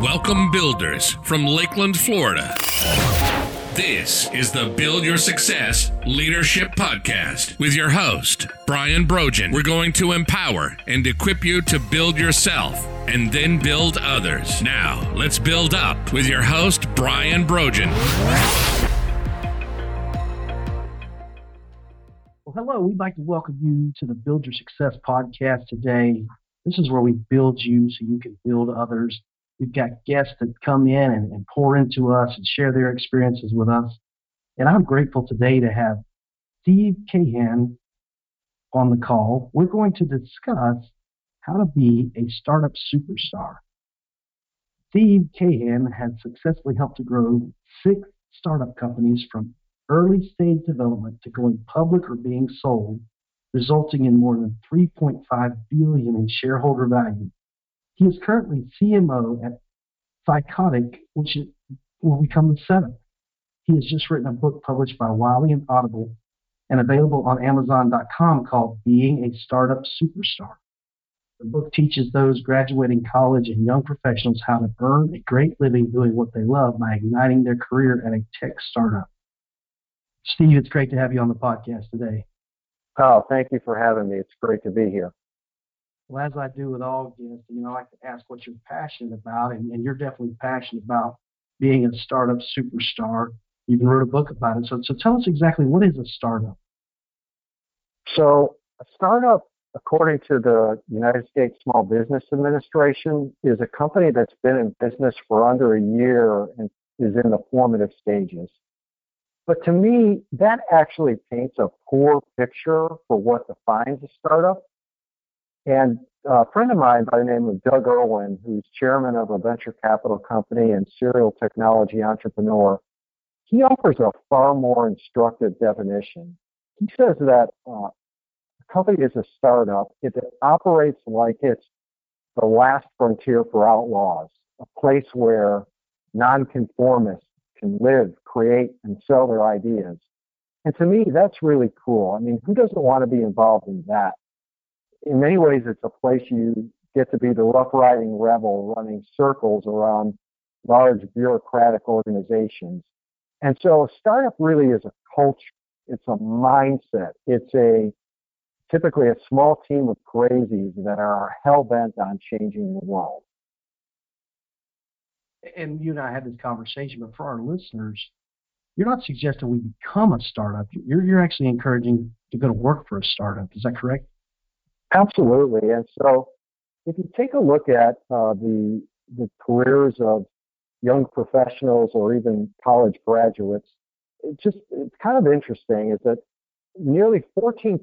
Welcome, builders from Lakeland, Florida. This is the Build Your Success Leadership Podcast with your host, Brian Brogan. We're going to empower and equip you to build yourself and then build others. Now, let's build up with your host, Brian Brogan. Well, hello. We'd like to welcome you to the Build Your Success podcast today. This is where we build you so you can build others. We've got guests that come in and, and pour into us and share their experiences with us. And I'm grateful today to have Steve Cahan on the call. We're going to discuss how to be a startup superstar. Steve Cahan has successfully helped to grow six startup companies from early stage development to going public or being sold, resulting in more than 3.5 billion in shareholder value he is currently CMO at Psychotic, which will become the seventh. He has just written a book published by Wiley and Audible and available on Amazon.com called Being a Startup Superstar. The book teaches those graduating college and young professionals how to earn a great living doing what they love by igniting their career at a tech startup. Steve, it's great to have you on the podcast today. Oh, thank you for having me. It's great to be here. Well, as I do with all guests, you know, I like to ask what you're passionate about, and, and you're definitely passionate about being a startup superstar. You even wrote a book about it. So, so tell us exactly what is a startup? So, a startup, according to the United States Small Business Administration, is a company that's been in business for under a year and is in the formative stages. But to me, that actually paints a poor picture for what defines a startup. And a friend of mine by the name of Doug Irwin, who's chairman of a venture capital company and serial technology entrepreneur, he offers a far more instructive definition. He says that uh, a company is a startup if it operates like it's the last frontier for outlaws, a place where nonconformists can live, create, and sell their ideas. And to me, that's really cool. I mean, who doesn't want to be involved in that? In many ways, it's a place you get to be the rough riding rebel running circles around large bureaucratic organizations. And so a startup really is a culture. It's a mindset. It's a typically a small team of crazies that are hell bent on changing the world. And you and I had this conversation, but for our listeners, you're not suggesting we become a startup. You're, you're actually encouraging to go to work for a startup. Is that correct? Absolutely. And so if you take a look at uh, the, the careers of young professionals or even college graduates, it just it's kind of interesting is that nearly 14%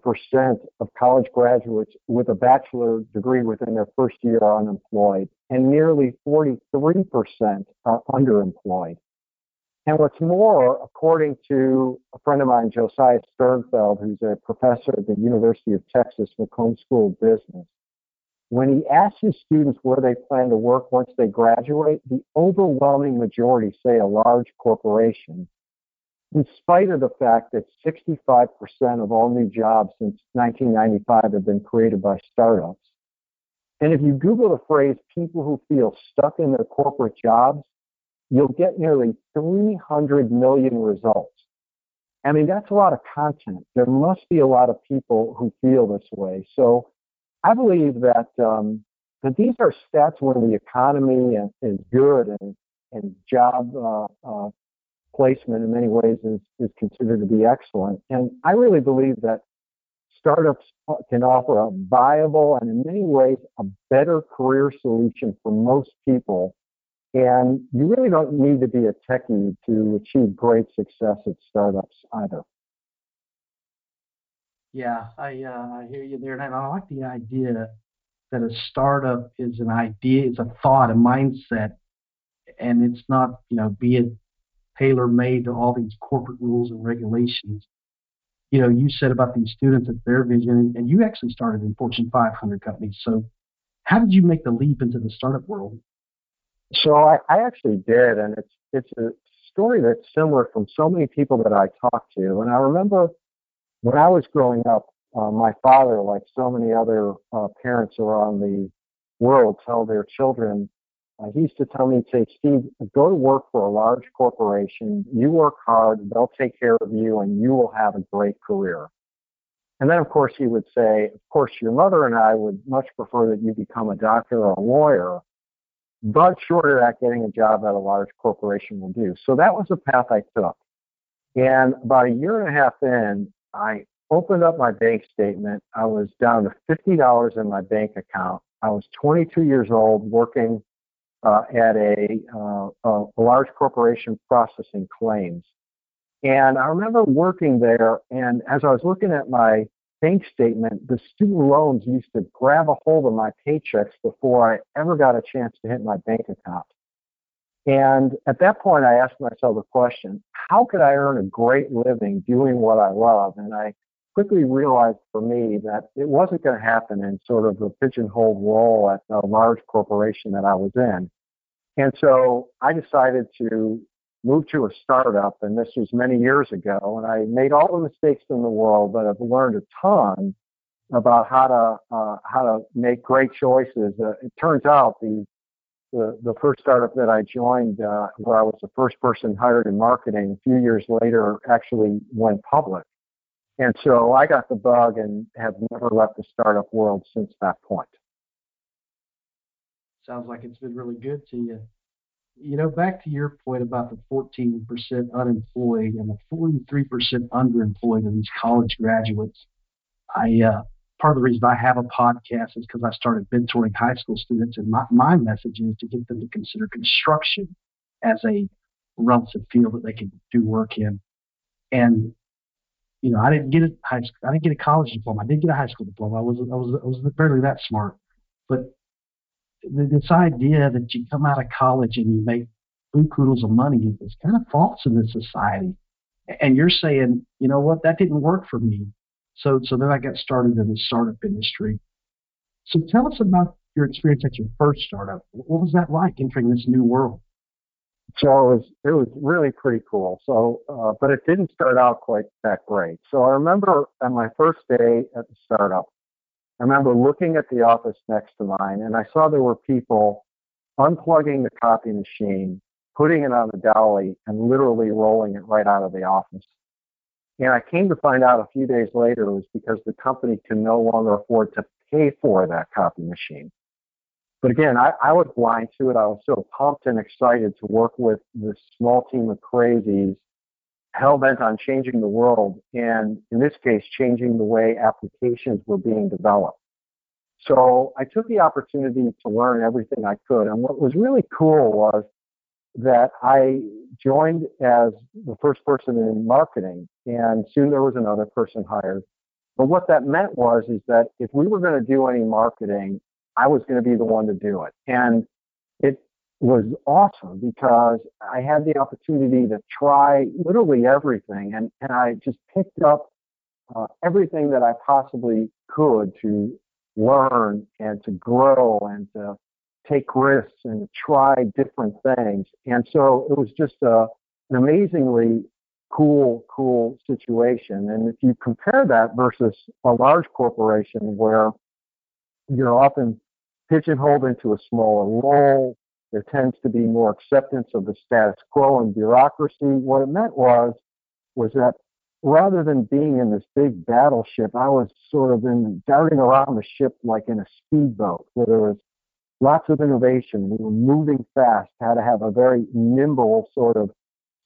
of college graduates with a bachelor degree within their first year are unemployed, and nearly 43% are underemployed. And what's more, according to a friend of mine, Josiah Sternfeld, who's a professor at the University of Texas McCombs School of Business, when he asks his students where they plan to work once they graduate, the overwhelming majority say a large corporation, in spite of the fact that 65% of all new jobs since 1995 have been created by startups. And if you Google the phrase people who feel stuck in their corporate jobs, you'll get nearly 300 million results. I mean, that's a lot of content. There must be a lot of people who feel this way. So I believe that, um, that these are stats when the economy is good and, and job uh, uh, placement in many ways is, is considered to be excellent. And I really believe that startups can offer a viable and in many ways a better career solution for most people and you really don't need to be a techie to achieve great success at startups either. Yeah, I uh, I hear you there, and I like the idea that a startup is an idea, is a thought, a mindset, and it's not you know be it tailor made to all these corporate rules and regulations. You know, you said about these students at their vision, and you actually started in Fortune 500 companies. So, how did you make the leap into the startup world? So I, I actually did, and it's it's a story that's similar from so many people that I talk to. And I remember when I was growing up, uh, my father, like so many other uh, parents around the world, tell their children, uh, he used to tell me, say, Steve, go to work for a large corporation. You work hard, they'll take care of you, and you will have a great career. And then, of course, he would say, of course, your mother and I would much prefer that you become a doctor or a lawyer, but shorter at getting a job at a large corporation will do. So that was the path I took. And about a year and a half in, I opened up my bank statement. I was down to $50 in my bank account. I was 22 years old working uh, at a, uh, a large corporation processing claims. And I remember working there, and as I was looking at my bank statement, the student loans used to grab a hold of my paychecks before I ever got a chance to hit my bank account. And at that point, I asked myself the question how could I earn a great living doing what I love? And I quickly realized for me that it wasn't going to happen in sort of a pigeonholed role at a large corporation that I was in. And so I decided to move to a startup, and this was many years ago. And I made all the mistakes in the world, but I've learned a ton about how to uh, how to make great choices. Uh, it turns out the, the the first startup that I joined, uh, where I was the first person hired in marketing, a few years later actually went public. And so I got the bug and have never left the startup world since that point sounds like it's been really good to you. You know, back to your point about the 14% unemployed and the 43% underemployed of these college graduates. I uh, part of the reason I have a podcast is because I started mentoring high school students, and my, my message is to get them to consider construction as a relative field that they can do work in. And you know, I didn't get a high school, I didn't get a college diploma. I did get a high school diploma. I was I was I was barely that smart, but this idea that you come out of college and you make kudos of money is kind of false in this society. And you're saying, you know what, that didn't work for me. So, so then I got started in the startup industry. So tell us about your experience at your first startup. What was that like entering this new world? So it was it was really pretty cool. So, uh, but it didn't start out quite that great. So I remember on my first day at the startup, I remember looking at the office next to mine and I saw there were people unplugging the copy machine, putting it on the dolly, and literally rolling it right out of the office. And I came to find out a few days later it was because the company could no longer afford to pay for that copy machine. But again, I, I was blind to it. I was so pumped and excited to work with this small team of crazies hell bent on changing the world, and in this case, changing the way applications were being developed. So I took the opportunity to learn everything I could. And what was really cool was that I joined as the first person in marketing, and soon there was another person hired. But what that meant was is that if we were going to do any marketing, I was going to be the one to do it. And it was awesome because I had the opportunity to try literally everything, and, and I just picked up uh, everything that I possibly could to learn and to grow and to take risks and try different things. And so it was just a, an amazingly cool, cool situation. And if you compare that versus a large corporation where you're often pigeonholed into a smaller role, there tends to be more acceptance of the status quo and bureaucracy. What it meant was, was that rather than being in this big battleship, I was sort of in darting around the ship like in a speedboat where there was lots of innovation. We were moving fast, had to have a very nimble sort of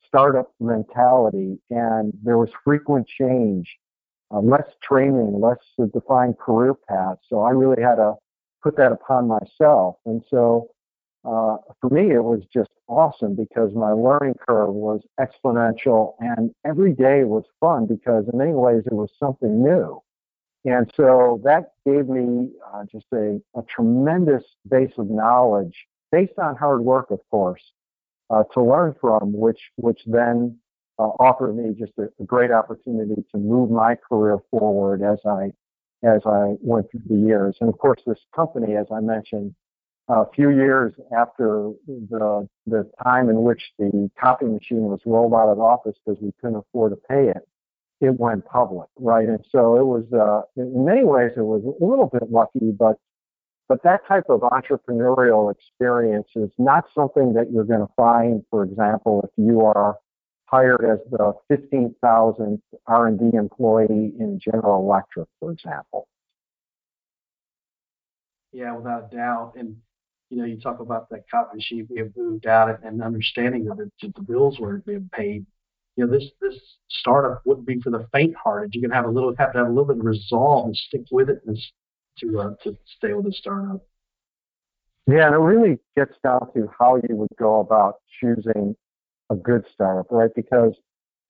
startup mentality, and there was frequent change, uh, less training, less defined career paths. So I really had to put that upon myself. And so uh, for me, it was just awesome because my learning curve was exponential and every day was fun because in many ways it was something new. And so that gave me uh, just a, a, tremendous base of knowledge based on hard work, of course, uh, to learn from, which, which then uh, offered me just a, a great opportunity to move my career forward as I, as I went through the years. And of course, this company, as I mentioned, a few years after the the time in which the copy machine was rolled out of office because we couldn't afford to pay it, it went public, right? And so it was, uh, in many ways, it was a little bit lucky, but But that type of entrepreneurial experience is not something that you're going to find, for example, if you are hired as the 15,000th R&D employee in General Electric, for example. Yeah, without a doubt. And you know, you talk about that copy sheet being moved out and understanding that the, the bills weren't being paid. You know, this this startup wouldn't be for the faint-hearted. You can have a little have to have a little bit of resolve and stick with it and to uh, to stay with the startup. Yeah, and it really gets down to how you would go about choosing a good startup, right? Because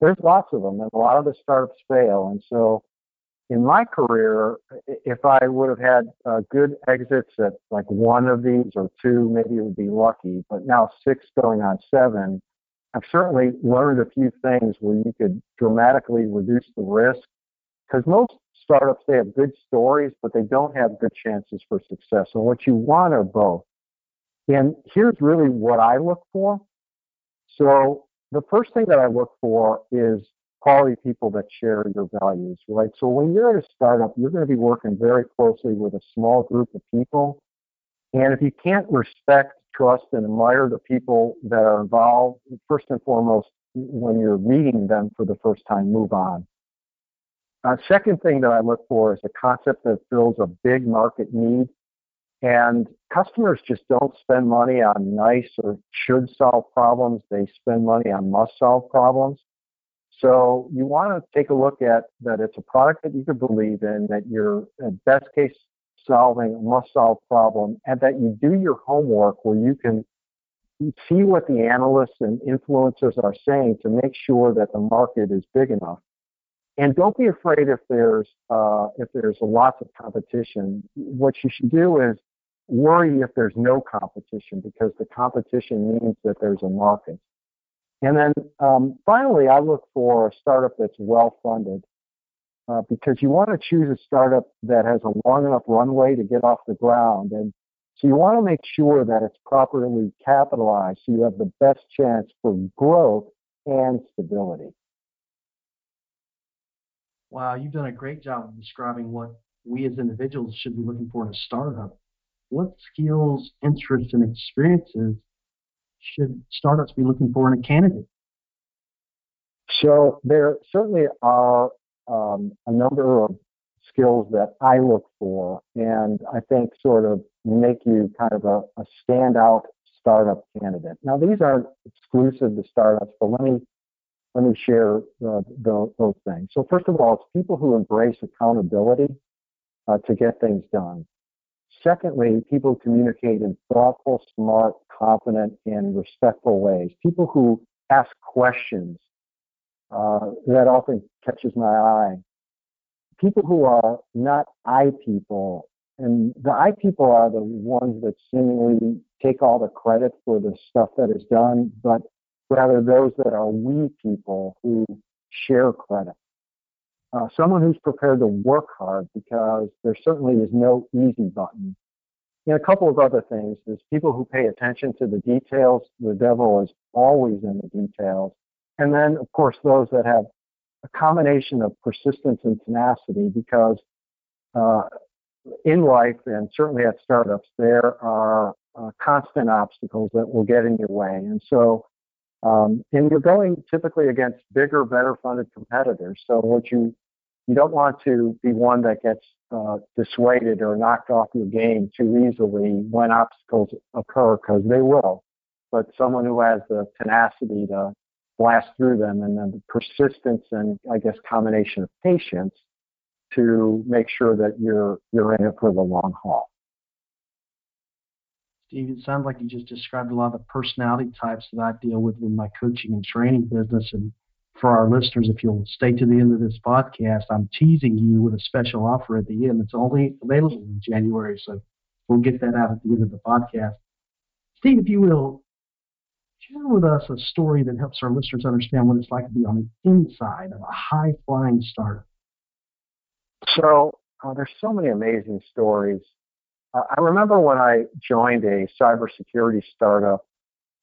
there's lots of them, and a lot of the startups fail. And so, in my career, if I would have had uh, good exits at like one of these or two, maybe it would be lucky. But now six going on seven, I've certainly learned a few things where you could dramatically reduce the risk. Because most startups, they have good stories, but they don't have good chances for success. And what you want are both. And here's really what I look for. So the first thing that I look for is quality people that share your values, right? So when you're at a startup, you're going to be working very closely with a small group of people. And if you can't respect, trust, and admire the people that are involved, first and foremost, when you're meeting them for the first time, move on. Uh, second thing that I look for is a concept that fills a big market need and customers just don't spend money on nice or should solve problems. They spend money on must solve problems. So you want to take a look at that it's a product that you can believe in, that you're in best case solving a must solve problem, and that you do your homework where you can see what the analysts and influencers are saying to make sure that the market is big enough. And don't be afraid if there's uh, if there's lots of competition. What you should do is worry if there's no competition because the competition means that there's a market. And then um, finally, I look for a startup that's well funded uh, because you want to choose a startup that has a long enough runway to get off the ground. And so you want to make sure that it's properly capitalized so you have the best chance for growth and stability. Wow, you've done a great job of describing what we as individuals should be looking for in a startup what skills, interests, and experiences should startups be looking for in a candidate? So there certainly are um, a number of skills that I look for, and I think sort of make you kind of a, a standout startup candidate. Now these aren't exclusive to startups, but let me let me share the, the, those things. So first of all, it's people who embrace accountability uh, to get things done. Secondly, people communicate in thoughtful, smart, confident, and respectful ways. People who ask questions uh, that often catches my eye. People who are not I people, and the I people are the ones that seemingly take all the credit for the stuff that is done, but rather those that are we people who share credit uh, someone who's prepared to work hard because there certainly is no easy button. And a couple of other things is people who pay attention to the details. The devil is always in the details. And then, of course, those that have a combination of persistence and tenacity because uh, in life and certainly at startups, there are uh, constant obstacles that will get in your way. And so um, and you're going typically against bigger, better funded competitors. So what you you don't want to be one that gets uh, dissuaded or knocked off your game too easily when obstacles occur, because they will. But someone who has the tenacity to blast through them and then the persistence and I guess combination of patience to make sure that you're you're in it for the long haul. Steve, it sounds like you just described a lot of the personality types that I deal with in my coaching and training business. And for our listeners, if you'll stay to the end of this podcast, I'm teasing you with a special offer at the end. It's only available in January, so we'll get that out at the end of the podcast. Steve, if you will, share with us a story that helps our listeners understand what it's like to be on the inside of a high flying startup. So uh, there's so many amazing stories uh, I remember when I joined a cybersecurity startup,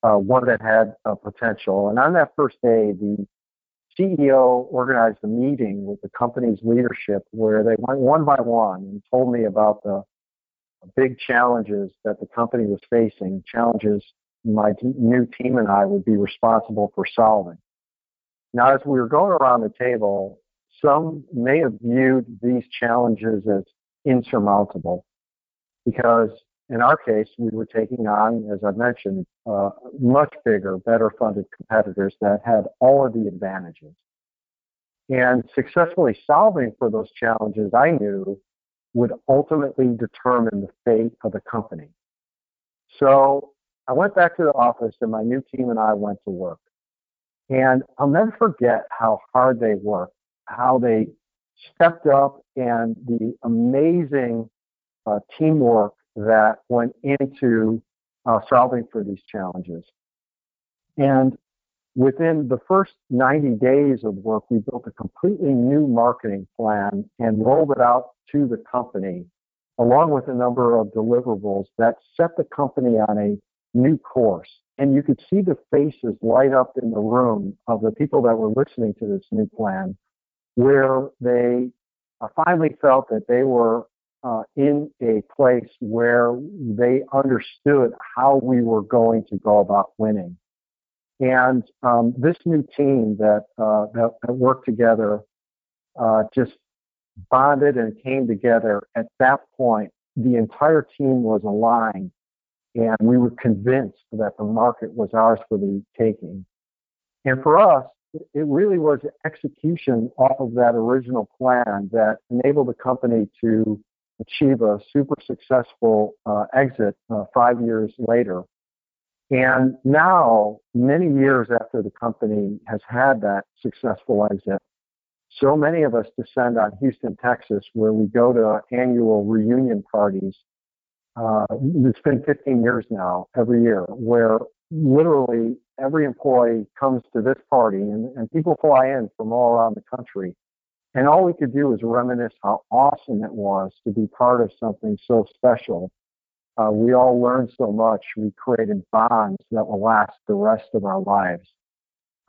uh, one that had a potential, and on that first day, the CEO organized a meeting with the company's leadership where they went one by one and told me about the big challenges that the company was facing, challenges my t- new team and I would be responsible for solving. Now, as we were going around the table, some may have viewed these challenges as insurmountable because in our case, we were taking on, as I mentioned, uh, much bigger, better funded competitors that had all of the advantages. And successfully solving for those challenges, I knew would ultimately determine the fate of the company. So I went back to the office and my new team and I went to work. And I'll never forget how hard they worked, how they stepped up and the amazing uh, teamwork that went into uh, solving for these challenges. And within the first 90 days of work, we built a completely new marketing plan and rolled it out to the company, along with a number of deliverables that set the company on a new course. And you could see the faces light up in the room of the people that were listening to this new plan, where they uh, finally felt that they were uh, in a place where they understood how we were going to go about winning. And um, this new team that, uh, that, worked together uh, just bonded and came together at that point. The entire team was aligned, and we were convinced that the market was ours for the taking. And for us, it really was execution off of that original plan that enabled the company to achieve a super successful uh, exit uh, five years later. And now, many years after the company has had that successful exit, so many of us descend on Houston, Texas, where we go to annual reunion parties. Uh, it's been 15 years now, every year, where literally every employee comes to this party and, and people fly in from all around the country and all we could do was reminisce how awesome it was to be part of something so special. Uh, we all learned so much. We created bonds that will last the rest of our lives.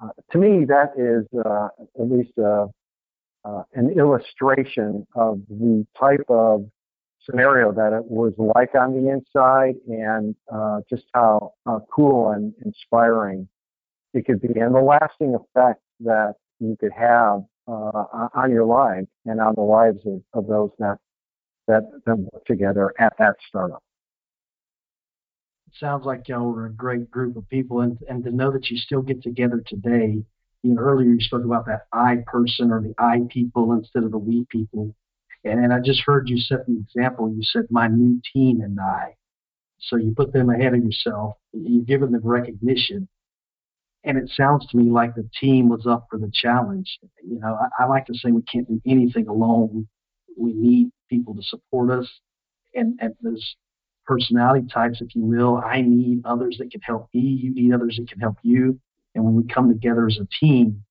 Uh, to me, that is uh, at least uh, uh, an illustration of the type of scenario that it was like on the inside and uh, just how cool and inspiring it could be and the lasting effect that you could have uh, on your lives and on the lives of, of those that, that, that work together at that startup. It sounds like y'all were a great group of people, and, and to know that you still get together today. You know, earlier you spoke about that I person or the I people instead of the we people. And, and I just heard you set the example. You said, my new team and I. So you put them ahead of yourself. You've given them recognition and it sounds to me like the team was up for the challenge. You know, I, I like to say we can't do anything alone. We need people to support us, and, and personality types, if you will. I need others that can help me. You need others that can help you. And when we come together as a team,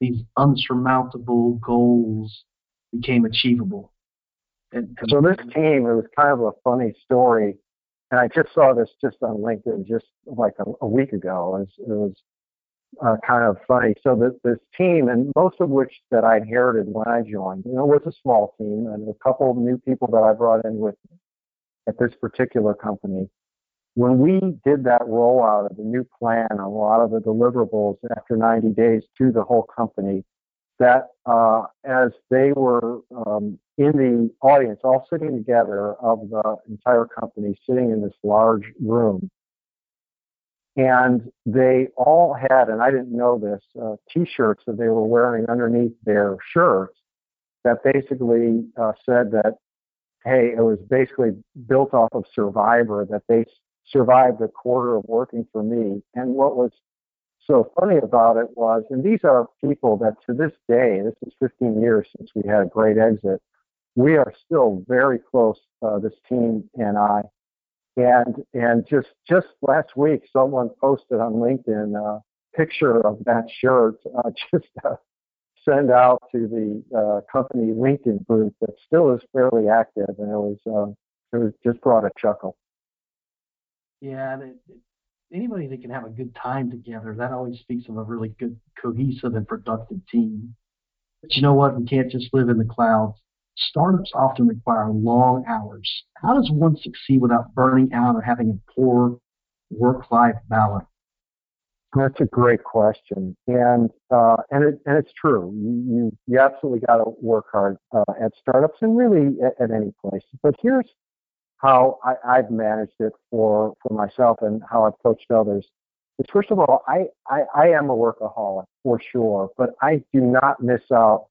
these unsurmountable goals became achievable. And, and so this team, it was kind of a funny story, and I just saw this just on LinkedIn just like a, a week ago. It was, it was uh, kind of funny. So this, this team, and most of which that I inherited when I joined, you know, was a small team, and a couple of new people that I brought in with me at this particular company. When we did that rollout of the new plan, a lot of the deliverables after 90 days to the whole company, that uh, as they were um, in the audience, all sitting together of the entire company, sitting in this large room, and they all had, and I didn't know this, uh, T-shirts that they were wearing underneath their shirts that basically uh, said that, hey, it was basically built off of Survivor that they survived a quarter of working for me. And what was so funny about it was, and these are people that to this day, this is 15 years since we had a great exit, we are still very close, uh, this team and I. And and just just last week, someone posted on LinkedIn a picture of that shirt uh, just to send out to the uh, company LinkedIn group that still is fairly active, and it was uh, it was just brought a chuckle. Yeah, anybody that can have a good time together, that always speaks of a really good, cohesive, and productive team. But you know what? We can't just live in the clouds. Startups often require long hours. How does one succeed without burning out or having a poor work-life balance? That's a great question, and uh, and it and it's true. You you, you absolutely got to work hard uh, at startups and really at, at, any place. But here's how I, I've managed it for for myself and how I've coached others. Is first of all, I, I I am a workaholic for sure, but I do not miss out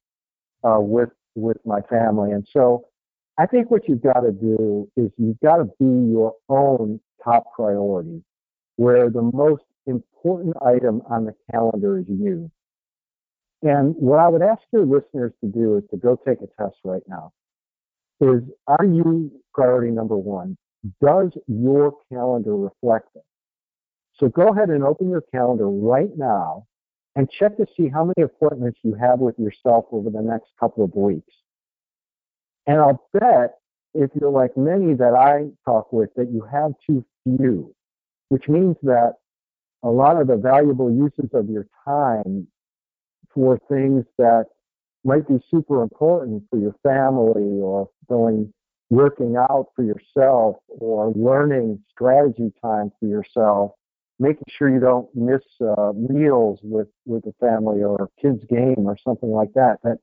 uh, with with my family, and so I think what you've got to do is you've got to be your own top priority, where the most important item on the calendar is you. And what I would ask your listeners to do is to go take a test right now. Is are you priority number one? Does your calendar reflect it? So go ahead and open your calendar right now and check to see how many appointments you have with yourself over the next couple of weeks. And I'll bet if you're like many that I talk with that you have too few, which means that a lot of the valuable uses of your time for things that might be super important for your family or going working out for yourself or learning strategy time for yourself making sure you don't miss uh, meals with with the family or kids game or something like that that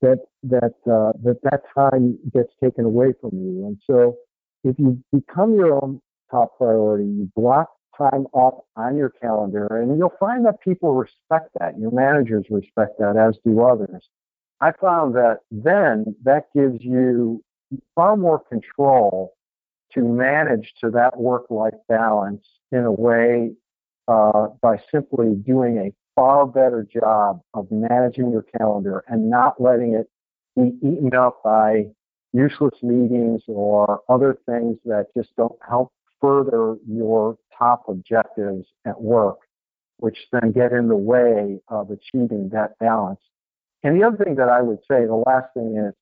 that that uh, that that time gets taken away from you and so if you become your own top priority you block time off on your calendar, and you'll find that people respect that. Your managers respect that, as do others. I found that then that gives you far more control to manage to that work-life balance in a way uh, by simply doing a far better job of managing your calendar and not letting it be eaten up by useless meetings or other things that just don't help further your top objectives at work, which then get in the way of achieving that balance. And the other thing that I would say, the last thing is,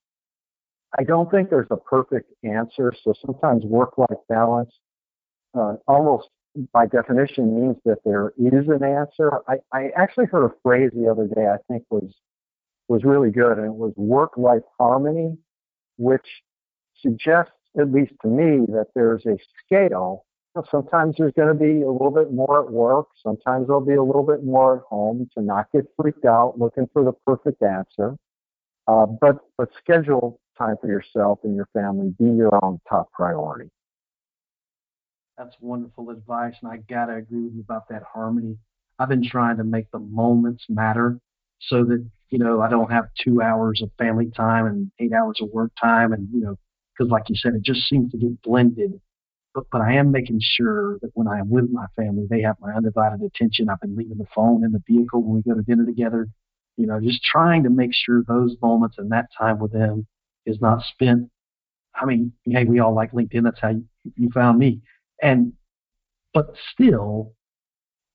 I don't think there's a perfect answer. So sometimes work-life balance uh, almost by definition means that there is an answer. I, I actually heard a phrase the other day I think was was really good, and it was work-life harmony, which suggests at least to me, that there's a scale. sometimes there's going to be a little bit more at work. Sometimes there'll be a little bit more at home to not get freaked out looking for the perfect answer. Uh, but but schedule time for yourself and your family. Be your own top priority. That's wonderful advice, and I gotta agree with you about that harmony. I've been trying to make the moments matter so that you know I don't have two hours of family time and eight hours of work time, and you know because like you said, it just seems to get blended. But, but I am making sure that when I am with my family, they have my undivided attention. I've been leaving the phone in the vehicle when we go to dinner together. You know, just trying to make sure those moments and that time with them is not spent. I mean, hey, we all like LinkedIn. That's how you, you found me. And, but still,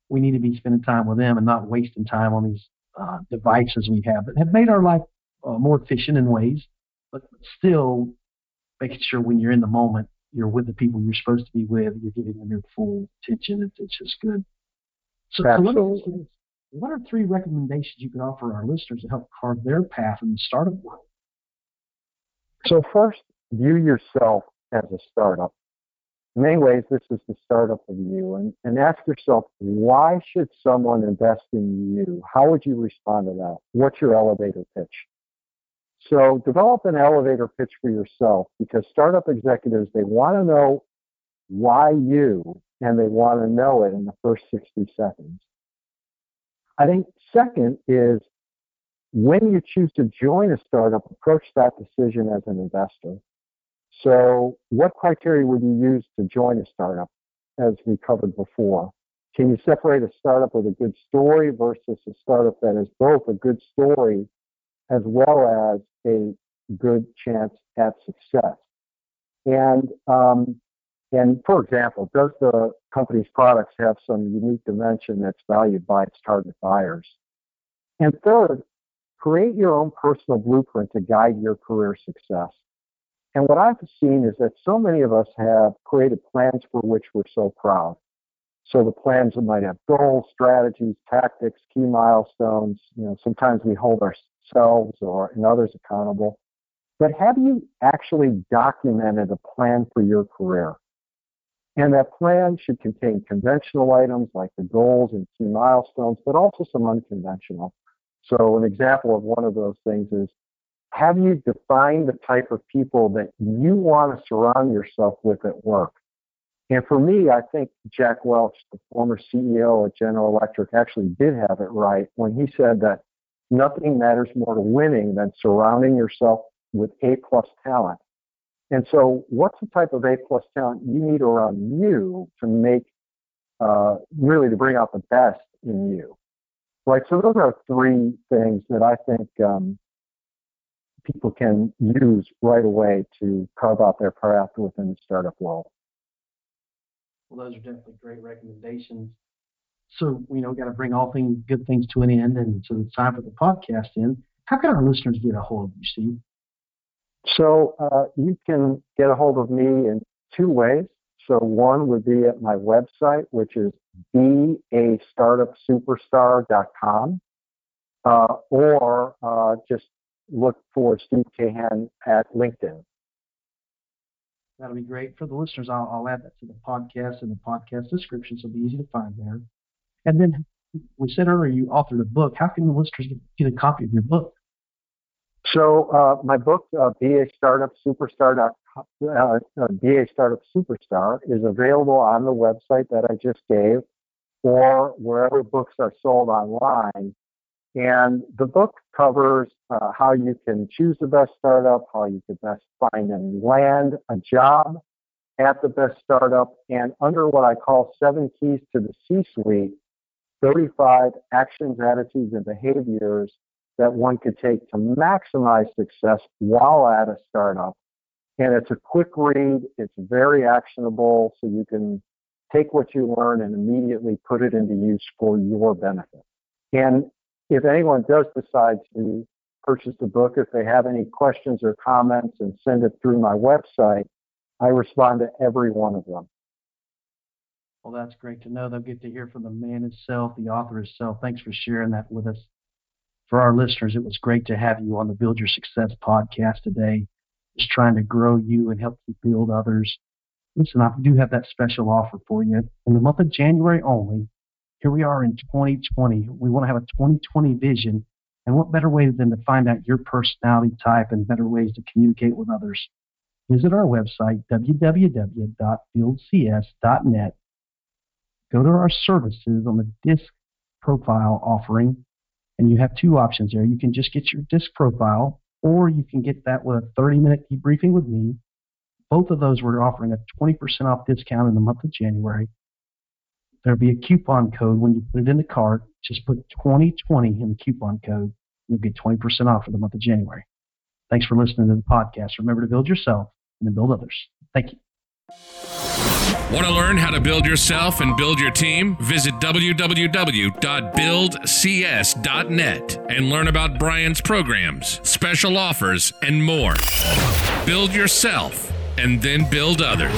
we need to be spending time with them and not wasting time on these uh, devices we have that have made our life uh, more efficient in ways, but still making sure when you're in the moment, you're with the people you're supposed to be with, you're giving them your full attention. It's, it's just good. So, me what are three recommendations you can offer our listeners to help carve their path in the startup world? So first, view yourself as a startup. In many ways, this is the startup of you, and, and ask yourself, why should someone invest in you? How would you respond to that? What's your elevator pitch? So develop an elevator pitch for yourself because startup executives, they want to know why you, and they want to know it in the first 60 seconds. I think second is when you choose to join a startup, approach that decision as an investor. So what criteria would you use to join a startup as we covered before? Can you separate a startup with a good story versus a startup that is both a good story as well as a good chance at success. And um, and for example, does the company's products have some unique dimension that's valued by its target buyers? And third, create your own personal blueprint to guide your career success. And what I've seen is that so many of us have created plans for which we're so proud. So the plans might have goals, strategies, tactics, key milestones. You know, sometimes we hold ourselves or and others accountable. but have you actually documented a plan for your career? And that plan should contain conventional items like the goals and key milestones, but also some unconventional. So an example of one of those things is have you defined the type of people that you want to surround yourself with at work? And for me, I think Jack Welch, the former CEO at General Electric, actually did have it right when he said that nothing matters more to winning than surrounding yourself with A plus talent. And so, what's the type of A plus talent you need around you to make, uh, really to bring out the best in you? Right. So those are three things that I think um, people can use right away to carve out their path within the startup world. Well, those are definitely great recommendations. So, you know, got to bring all things, good things to an end. And so it's time for the podcast in. How can our listeners get a hold of you, Steve? So uh, you can get a hold of me in two ways. So one would be at my website, which is beastartupsuperstar.com, uh, or uh, just look for Steve Cahan at LinkedIn. That'll be great for the listeners. I'll, I'll add that to the podcast and the podcast description, so it'll be easy to find there. And then we said earlier you authored a book. How can the listeners get a copy of your book? So uh, my book, uh, Be a Startup Superstar, uh, uh, Be Startup Superstar, is available on the website that I just gave, or wherever books are sold online. And the book covers uh, how you can choose the best startup, how you can best find and land a job at the best startup, and under what I call seven keys to the C-suite, 35 actions, attitudes, and behaviors that one could take to maximize success while at a startup. And it's a quick read, it's very actionable, so you can take what you learn and immediately put it into use for your benefit. And if anyone does decide to purchase the book, if they have any questions or comments and send it through my website, I respond to every one of them. Well, that's great to know. They'll get to hear from the man himself, the author himself. Thanks for sharing that with us. For our listeners, it was great to have you on the Build Your Success podcast today. Just trying to grow you and help you build others. Listen, I do have that special offer for you. In the month of January only, here we are in 2020. We want to have a 2020 vision. And what better way than to find out your personality type and better ways to communicate with others? Visit our website, www.buildcs.net. Go to our services on the DISC profile offering, and you have two options there. You can just get your DISC profile, or you can get that with a 30 minute debriefing with me. Both of those we're offering a 20% off discount in the month of January there'll be a coupon code when you put it in the cart. Just put 2020 in the coupon code. You'll get 20% off for the month of January. Thanks for listening to the podcast. Remember to build yourself and to build others. Thank you. Want to learn how to build yourself and build your team? Visit www.buildcs.net and learn about Brian's programs, special offers, and more. Build yourself and then build others.